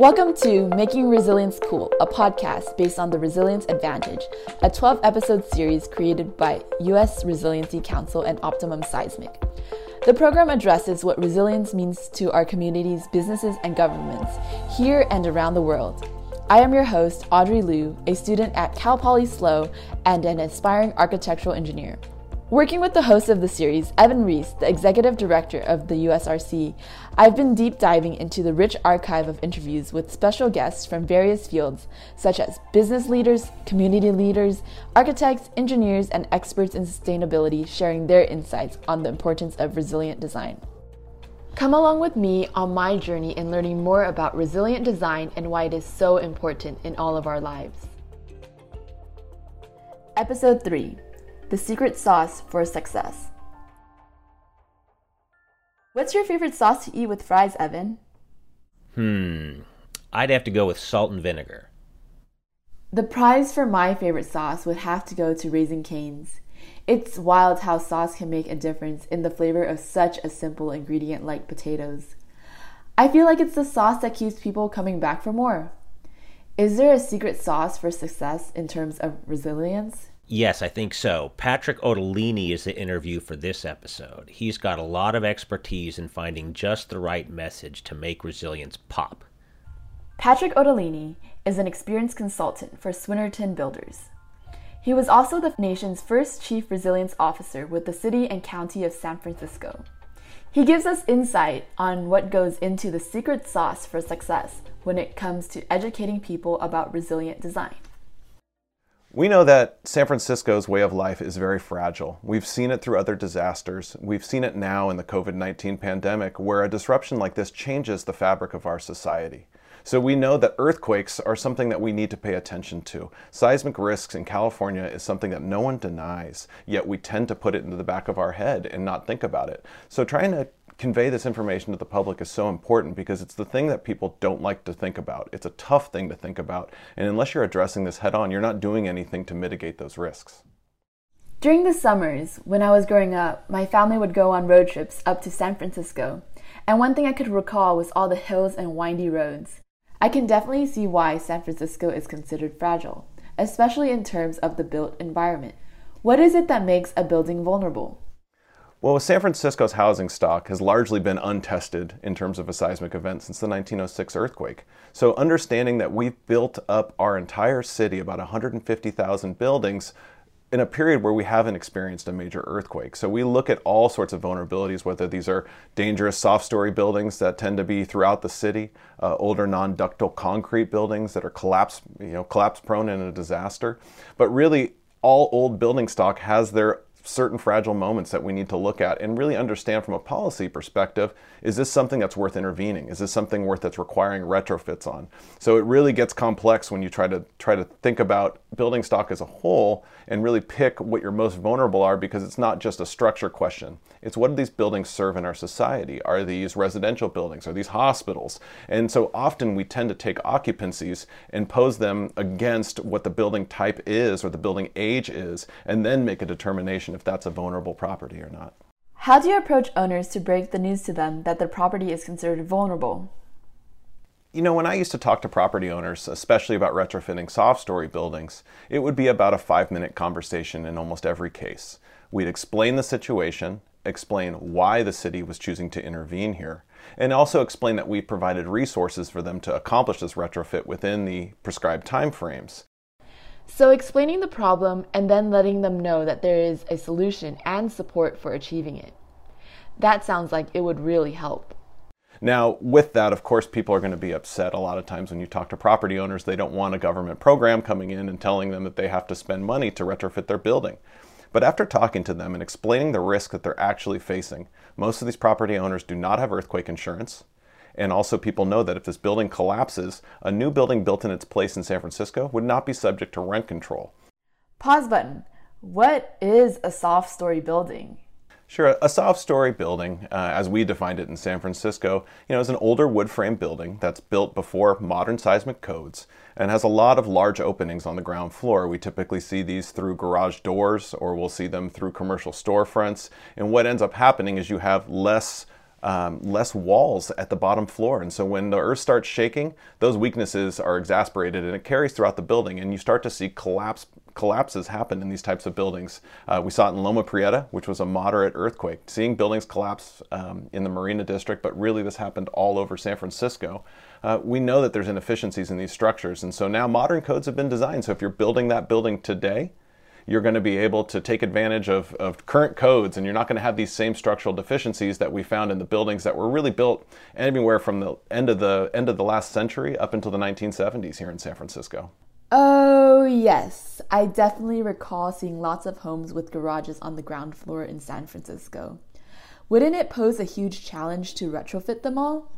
Welcome to Making Resilience Cool, a podcast based on the Resilience Advantage, a 12 episode series created by U.S. Resiliency Council and Optimum Seismic. The program addresses what resilience means to our communities, businesses, and governments here and around the world. I am your host, Audrey Liu, a student at Cal Poly SLO and an aspiring architectural engineer. Working with the host of the series, Evan Reis, the executive director of the USRC, I've been deep diving into the rich archive of interviews with special guests from various fields, such as business leaders, community leaders, architects, engineers, and experts in sustainability sharing their insights on the importance of resilient design. Come along with me on my journey in learning more about resilient design and why it is so important in all of our lives. Episode 3 the secret sauce for success. What's your favorite sauce to eat with fries, Evan? Hmm, I'd have to go with salt and vinegar. The prize for my favorite sauce would have to go to Raising Cane's. It's wild how sauce can make a difference in the flavor of such a simple ingredient like potatoes. I feel like it's the sauce that keeps people coming back for more. Is there a secret sauce for success in terms of resilience? Yes, I think so. Patrick Otellini is the interview for this episode. He's got a lot of expertise in finding just the right message to make resilience pop. Patrick Otellini is an experienced consultant for Swinerton Builders. He was also the nation's first chief resilience officer with the city and county of San Francisco. He gives us insight on what goes into the secret sauce for success when it comes to educating people about resilient design. We know that San Francisco's way of life is very fragile. We've seen it through other disasters. We've seen it now in the COVID 19 pandemic, where a disruption like this changes the fabric of our society. So we know that earthquakes are something that we need to pay attention to. Seismic risks in California is something that no one denies, yet we tend to put it into the back of our head and not think about it. So trying to convey this information to the public is so important because it's the thing that people don't like to think about. It's a tough thing to think about, and unless you're addressing this head on, you're not doing anything to mitigate those risks. During the summers, when I was growing up, my family would go on road trips up to San Francisco, and one thing I could recall was all the hills and windy roads. I can definitely see why San Francisco is considered fragile, especially in terms of the built environment. What is it that makes a building vulnerable? Well, San Francisco's housing stock has largely been untested in terms of a seismic event since the 1906 earthquake. So, understanding that we've built up our entire city, about 150,000 buildings, in a period where we haven't experienced a major earthquake. So we look at all sorts of vulnerabilities, whether these are dangerous soft story buildings that tend to be throughout the city, uh, older non-ductile concrete buildings that are collapse, you know, collapse prone in a disaster. But really, all old building stock has their certain fragile moments that we need to look at and really understand from a policy perspective is this something that's worth intervening? Is this something worth that's requiring retrofits on? So it really gets complex when you try to try to think about building stock as a whole and really pick what your most vulnerable are because it's not just a structure question it's what do these buildings serve in our society are these residential buildings are these hospitals and so often we tend to take occupancies and pose them against what the building type is or the building age is and then make a determination if that's a vulnerable property or not. How do you approach owners to break the news to them that their property is considered vulnerable? You know, when I used to talk to property owners, especially about retrofitting soft story buildings, it would be about a five minute conversation in almost every case. We'd explain the situation, explain why the city was choosing to intervene here, and also explain that we provided resources for them to accomplish this retrofit within the prescribed timeframes. So, explaining the problem and then letting them know that there is a solution and support for achieving it. That sounds like it would really help. Now, with that, of course, people are going to be upset. A lot of times when you talk to property owners, they don't want a government program coming in and telling them that they have to spend money to retrofit their building. But after talking to them and explaining the risk that they're actually facing, most of these property owners do not have earthquake insurance. And also, people know that if this building collapses, a new building built in its place in San Francisco would not be subject to rent control. Pause button. What is a soft story building? Sure, a soft story building, uh, as we defined it in San Francisco, you know, is an older wood frame building that's built before modern seismic codes and has a lot of large openings on the ground floor. We typically see these through garage doors or we'll see them through commercial storefronts. And what ends up happening is you have less um, less walls at the bottom floor. And so when the earth starts shaking, those weaknesses are exasperated and it carries throughout the building. And you start to see collapse, collapses happen in these types of buildings. Uh, we saw it in Loma Prieta, which was a moderate earthquake, seeing buildings collapse um, in the Marina District, but really this happened all over San Francisco. Uh, we know that there's inefficiencies in these structures. And so now modern codes have been designed. So if you're building that building today, you're going to be able to take advantage of, of current codes and you're not going to have these same structural deficiencies that we found in the buildings that were really built anywhere from the end of the end of the last century up until the 1970s here in San Francisco. Oh, yes. I definitely recall seeing lots of homes with garages on the ground floor in San Francisco. Wouldn't it pose a huge challenge to retrofit them all?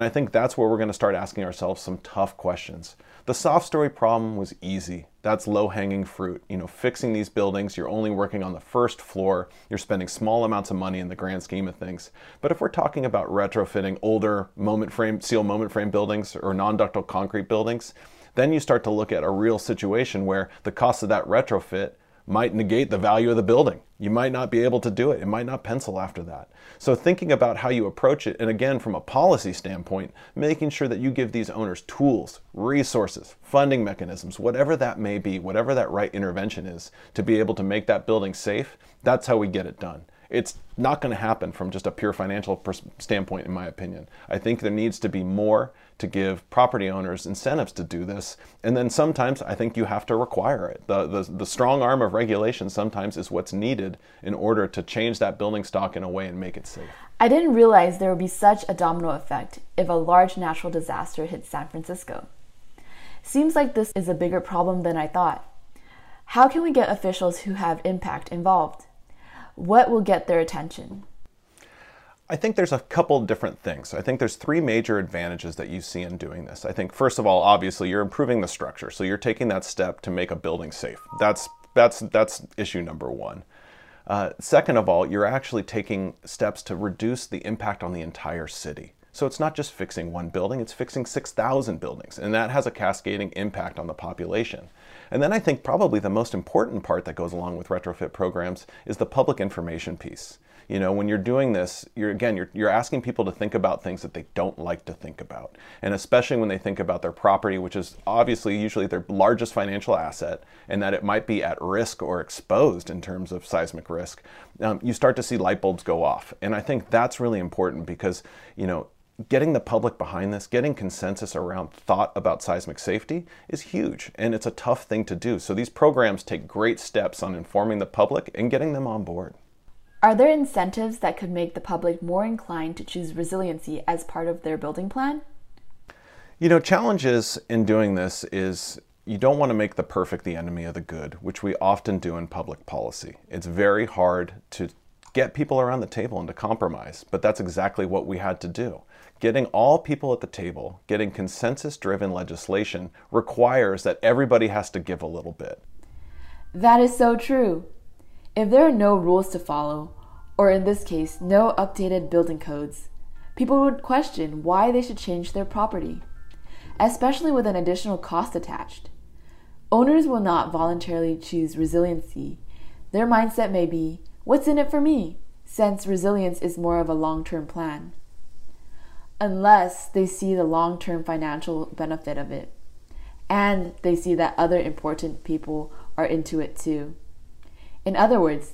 I think that's where we're going to start asking ourselves some tough questions. The soft story problem was easy. That's low hanging fruit. You know, fixing these buildings, you're only working on the first floor. You're spending small amounts of money in the grand scheme of things. But if we're talking about retrofitting older moment frame, steel moment frame buildings or non ductile concrete buildings, then you start to look at a real situation where the cost of that retrofit might negate the value of the building. You might not be able to do it. It might not pencil after that. So, thinking about how you approach it, and again, from a policy standpoint, making sure that you give these owners tools, resources, funding mechanisms, whatever that may be, whatever that right intervention is, to be able to make that building safe, that's how we get it done. It's not going to happen from just a pure financial standpoint, in my opinion. I think there needs to be more to give property owners incentives to do this. And then sometimes I think you have to require it. The, the, the strong arm of regulation sometimes is what's needed in order to change that building stock in a way and make it safe. I didn't realize there would be such a domino effect if a large natural disaster hit San Francisco. Seems like this is a bigger problem than I thought. How can we get officials who have impact involved? What will get their attention? I think there's a couple different things. I think there's three major advantages that you see in doing this. I think first of all, obviously, you're improving the structure. So you're taking that step to make a building safe. That's that's that's issue number one. Uh, second of all, you're actually taking steps to reduce the impact on the entire city. So it's not just fixing one building, it's fixing 6,000 buildings, and that has a cascading impact on the population. And then I think probably the most important part that goes along with retrofit programs is the public information piece. You know, when you're doing this, you're again, you're, you're asking people to think about things that they don't like to think about. And especially when they think about their property, which is obviously usually their largest financial asset, and that it might be at risk or exposed in terms of seismic risk, um, you start to see light bulbs go off. And I think that's really important because, you know, getting the public behind this, getting consensus around thought about seismic safety is huge and it's a tough thing to do. So these programs take great steps on informing the public and getting them on board. Are there incentives that could make the public more inclined to choose resiliency as part of their building plan? You know, challenges in doing this is you don't want to make the perfect the enemy of the good, which we often do in public policy. It's very hard to get people around the table and to compromise, but that's exactly what we had to do. Getting all people at the table, getting consensus driven legislation requires that everybody has to give a little bit. That is so true. If there are no rules to follow, or in this case, no updated building codes, people would question why they should change their property, especially with an additional cost attached. Owners will not voluntarily choose resiliency. Their mindset may be, what's in it for me? Since resilience is more of a long term plan. Unless they see the long term financial benefit of it, and they see that other important people are into it too. In other words,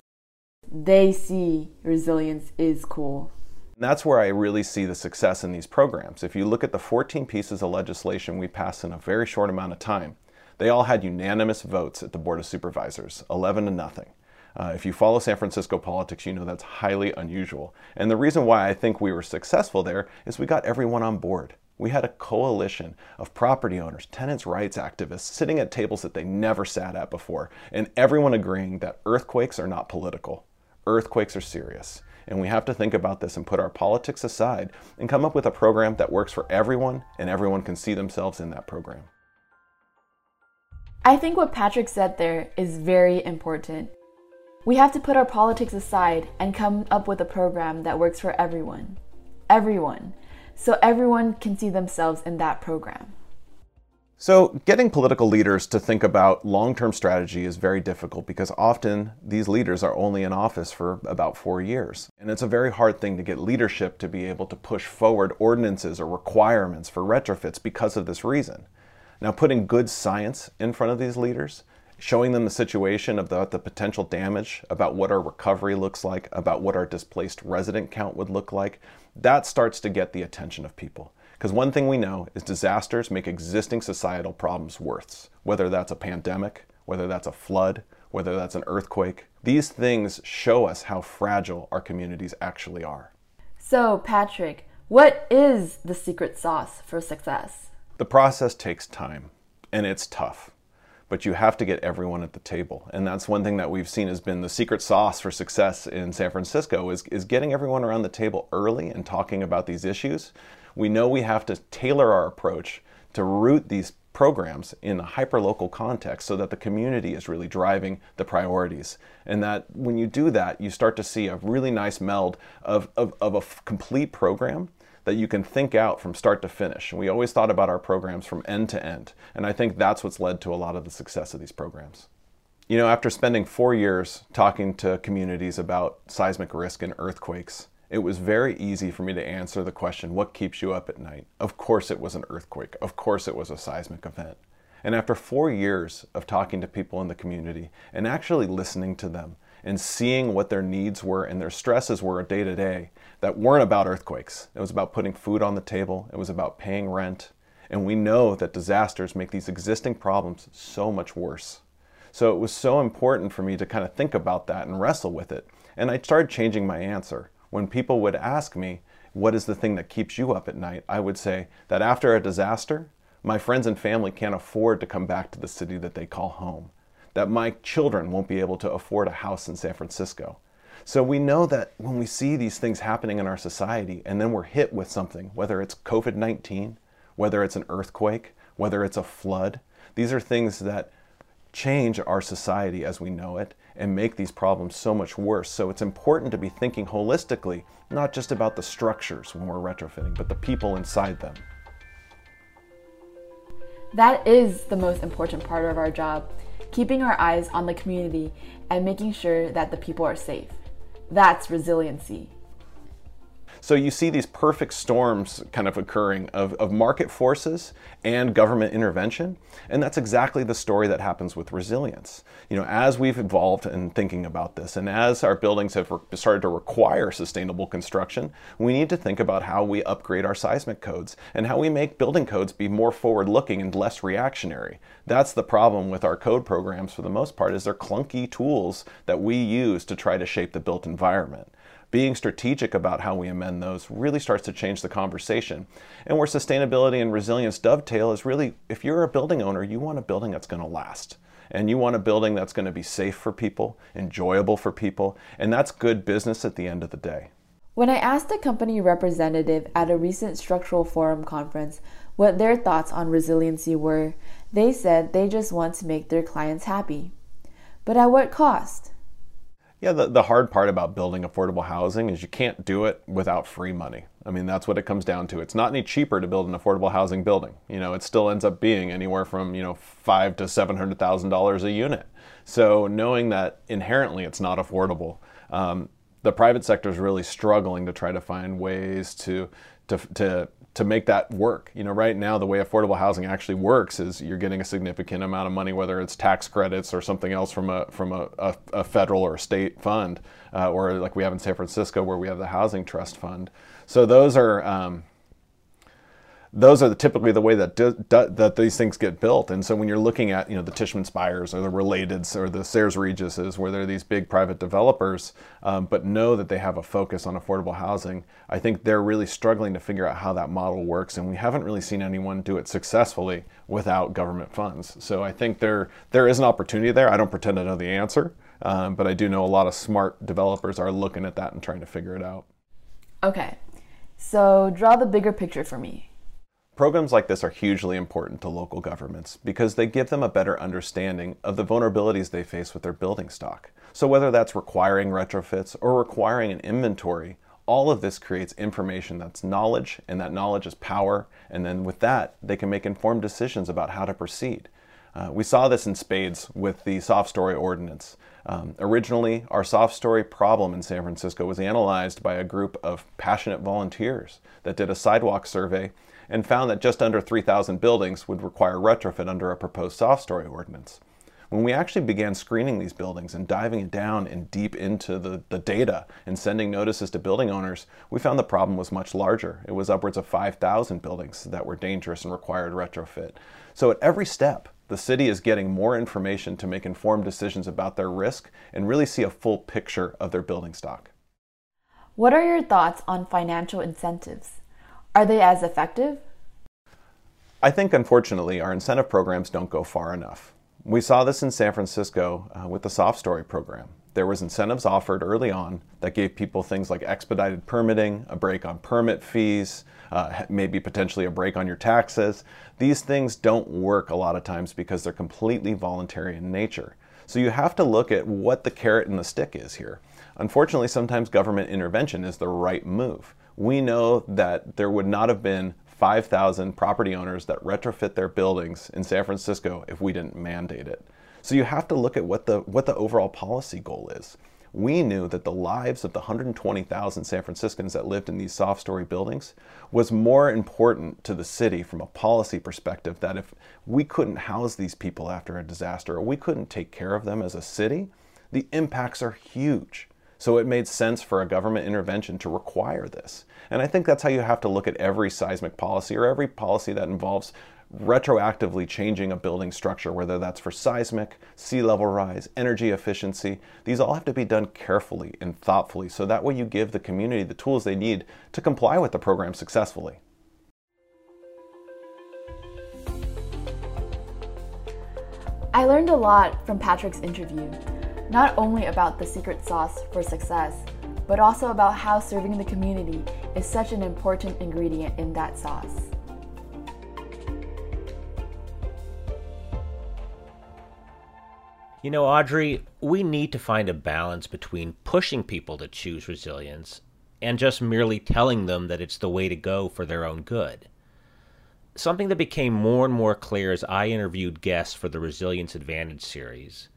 they see resilience is cool. That's where I really see the success in these programs. If you look at the 14 pieces of legislation we passed in a very short amount of time, they all had unanimous votes at the Board of Supervisors, 11 to nothing. Uh, if you follow San Francisco politics, you know that's highly unusual. And the reason why I think we were successful there is we got everyone on board. We had a coalition of property owners, tenants' rights activists sitting at tables that they never sat at before, and everyone agreeing that earthquakes are not political. Earthquakes are serious. And we have to think about this and put our politics aside and come up with a program that works for everyone and everyone can see themselves in that program. I think what Patrick said there is very important. We have to put our politics aside and come up with a program that works for everyone. Everyone so everyone can see themselves in that program. So, getting political leaders to think about long term strategy is very difficult because often these leaders are only in office for about four years. And it's a very hard thing to get leadership to be able to push forward ordinances or requirements for retrofits because of this reason. Now, putting good science in front of these leaders, showing them the situation of the, the potential damage, about what our recovery looks like, about what our displaced resident count would look like, that starts to get the attention of people. Because one thing we know is disasters make existing societal problems worse, whether that's a pandemic, whether that's a flood, whether that's an earthquake. These things show us how fragile our communities actually are. So, Patrick, what is the secret sauce for success? The process takes time and it's tough, but you have to get everyone at the table. And that's one thing that we've seen has been the secret sauce for success in San Francisco is, is getting everyone around the table early and talking about these issues we know we have to tailor our approach to root these programs in a hyperlocal context so that the community is really driving the priorities. And that when you do that, you start to see a really nice meld of, of, of a complete program that you can think out from start to finish. And we always thought about our programs from end to end. And I think that's what's led to a lot of the success of these programs. You know, after spending four years talking to communities about seismic risk and earthquakes, it was very easy for me to answer the question, What keeps you up at night? Of course, it was an earthquake. Of course, it was a seismic event. And after four years of talking to people in the community and actually listening to them and seeing what their needs were and their stresses were day to day that weren't about earthquakes, it was about putting food on the table, it was about paying rent. And we know that disasters make these existing problems so much worse. So it was so important for me to kind of think about that and wrestle with it. And I started changing my answer. When people would ask me, What is the thing that keeps you up at night? I would say that after a disaster, my friends and family can't afford to come back to the city that they call home, that my children won't be able to afford a house in San Francisco. So we know that when we see these things happening in our society and then we're hit with something, whether it's COVID 19, whether it's an earthquake, whether it's a flood, these are things that change our society as we know it and make these problems so much worse. So it's important to be thinking holistically, not just about the structures when we're retrofitting, but the people inside them. That is the most important part of our job keeping our eyes on the community and making sure that the people are safe. That's resiliency. So you see these perfect storms kind of occurring of, of market forces and government intervention. And that's exactly the story that happens with resilience. You know, as we've evolved in thinking about this, and as our buildings have started to require sustainable construction, we need to think about how we upgrade our seismic codes and how we make building codes be more forward looking and less reactionary. That's the problem with our code programs for the most part is they're clunky tools that we use to try to shape the built environment being strategic about how we amend those really starts to change the conversation. And where sustainability and resilience dovetail is really if you're a building owner, you want a building that's going to last. And you want a building that's going to be safe for people, enjoyable for people, and that's good business at the end of the day. When I asked a company representative at a recent structural forum conference what their thoughts on resiliency were, they said they just want to make their clients happy. But at what cost? Yeah, the, the hard part about building affordable housing is you can't do it without free money. I mean, that's what it comes down to. It's not any cheaper to build an affordable housing building. You know, it still ends up being anywhere from, you know, five to seven hundred thousand dollars a unit. So knowing that inherently it's not affordable, um, the private sector is really struggling to try to find ways to to, to to make that work. You know, right now the way affordable housing actually works is you're getting a significant amount of money, whether it's tax credits or something else from a from a, a, a federal or state fund, uh, or like we have in San Francisco where we have the housing trust fund. So those are um, those are the, typically the way that do, do, that these things get built. And so when you're looking at you know the Tishman Speyers or the Relateds or the Sayres Regises, where they're these big private developers, um, but know that they have a focus on affordable housing, I think they're really struggling to figure out how that model works. And we haven't really seen anyone do it successfully without government funds. So I think there there is an opportunity there. I don't pretend to know the answer, um, but I do know a lot of smart developers are looking at that and trying to figure it out. Okay, so draw the bigger picture for me. Programs like this are hugely important to local governments because they give them a better understanding of the vulnerabilities they face with their building stock. So, whether that's requiring retrofits or requiring an inventory, all of this creates information that's knowledge, and that knowledge is power. And then with that, they can make informed decisions about how to proceed. Uh, we saw this in spades with the soft story ordinance. Um, originally, our soft story problem in San Francisco was analyzed by a group of passionate volunteers that did a sidewalk survey and found that just under 3,000 buildings would require retrofit under a proposed soft story ordinance. When we actually began screening these buildings and diving down and deep into the, the data and sending notices to building owners, we found the problem was much larger. It was upwards of 5,000 buildings that were dangerous and required retrofit. So at every step, the city is getting more information to make informed decisions about their risk and really see a full picture of their building stock. What are your thoughts on financial incentives? Are they as effective? I think, unfortunately, our incentive programs don't go far enough. We saw this in San Francisco uh, with the Soft Story program. There was incentives offered early on that gave people things like expedited permitting, a break on permit fees, uh, maybe potentially a break on your taxes. These things don't work a lot of times because they're completely voluntary in nature. So you have to look at what the carrot and the stick is here. Unfortunately, sometimes government intervention is the right move. We know that there would not have been 5,000 property owners that retrofit their buildings in San Francisco if we didn't mandate it. So you have to look at what the, what the overall policy goal is. We knew that the lives of the 120,000 San Franciscans that lived in these soft story buildings was more important to the city from a policy perspective that if we couldn't house these people after a disaster or we couldn't take care of them as a city, the impacts are huge. So it made sense for a government intervention to require this. And I think that's how you have to look at every seismic policy or every policy that involves retroactively changing a building structure, whether that's for seismic, sea level rise, energy efficiency. These all have to be done carefully and thoughtfully so that way you give the community the tools they need to comply with the program successfully. I learned a lot from Patrick's interview not only about the secret sauce for success, but also about how serving the community is such an important ingredient in that sauce. You know, Audrey, we need to find a balance between pushing people to choose resilience and just merely telling them that it's the way to go for their own good. Something that became more and more clear as I interviewed guests for the Resilience Advantage series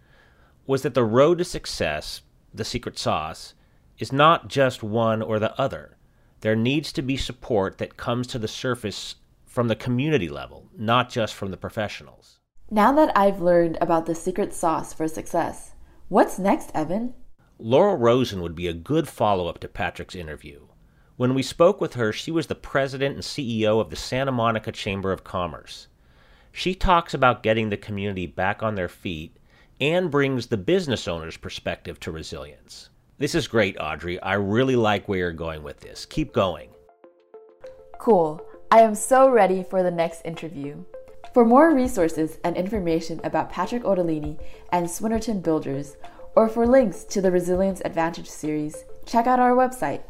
was that the road to success, the secret sauce, is not just one or the other. There needs to be support that comes to the surface from the community level, not just from the professionals. Now that I've learned about the secret sauce for success, what's next, Evan? Laurel Rosen would be a good follow up to Patrick's interview. When we spoke with her, she was the president and CEO of the Santa Monica Chamber of Commerce. She talks about getting the community back on their feet and brings the business owner's perspective to resilience. This is great, Audrey. I really like where you're going with this. Keep going. Cool. I am so ready for the next interview. For more resources and information about Patrick Otellini and Swinerton Builders, or for links to the Resilience Advantage series, check out our website.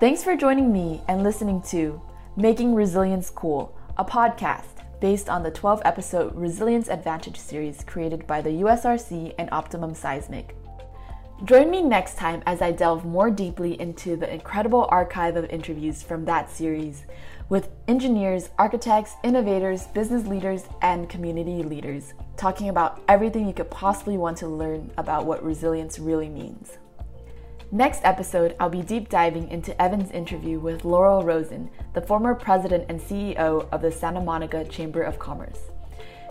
Thanks for joining me and listening to Making Resilience Cool, a podcast based on the 12 episode Resilience Advantage series created by the USRC and Optimum Seismic. Join me next time as I delve more deeply into the incredible archive of interviews from that series with engineers, architects, innovators, business leaders, and community leaders, talking about everything you could possibly want to learn about what resilience really means. Next episode, I'll be deep diving into Evan's interview with Laurel Rosen, the former president and CEO of the Santa Monica Chamber of Commerce.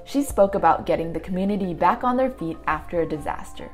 She spoke about getting the community back on their feet after a disaster.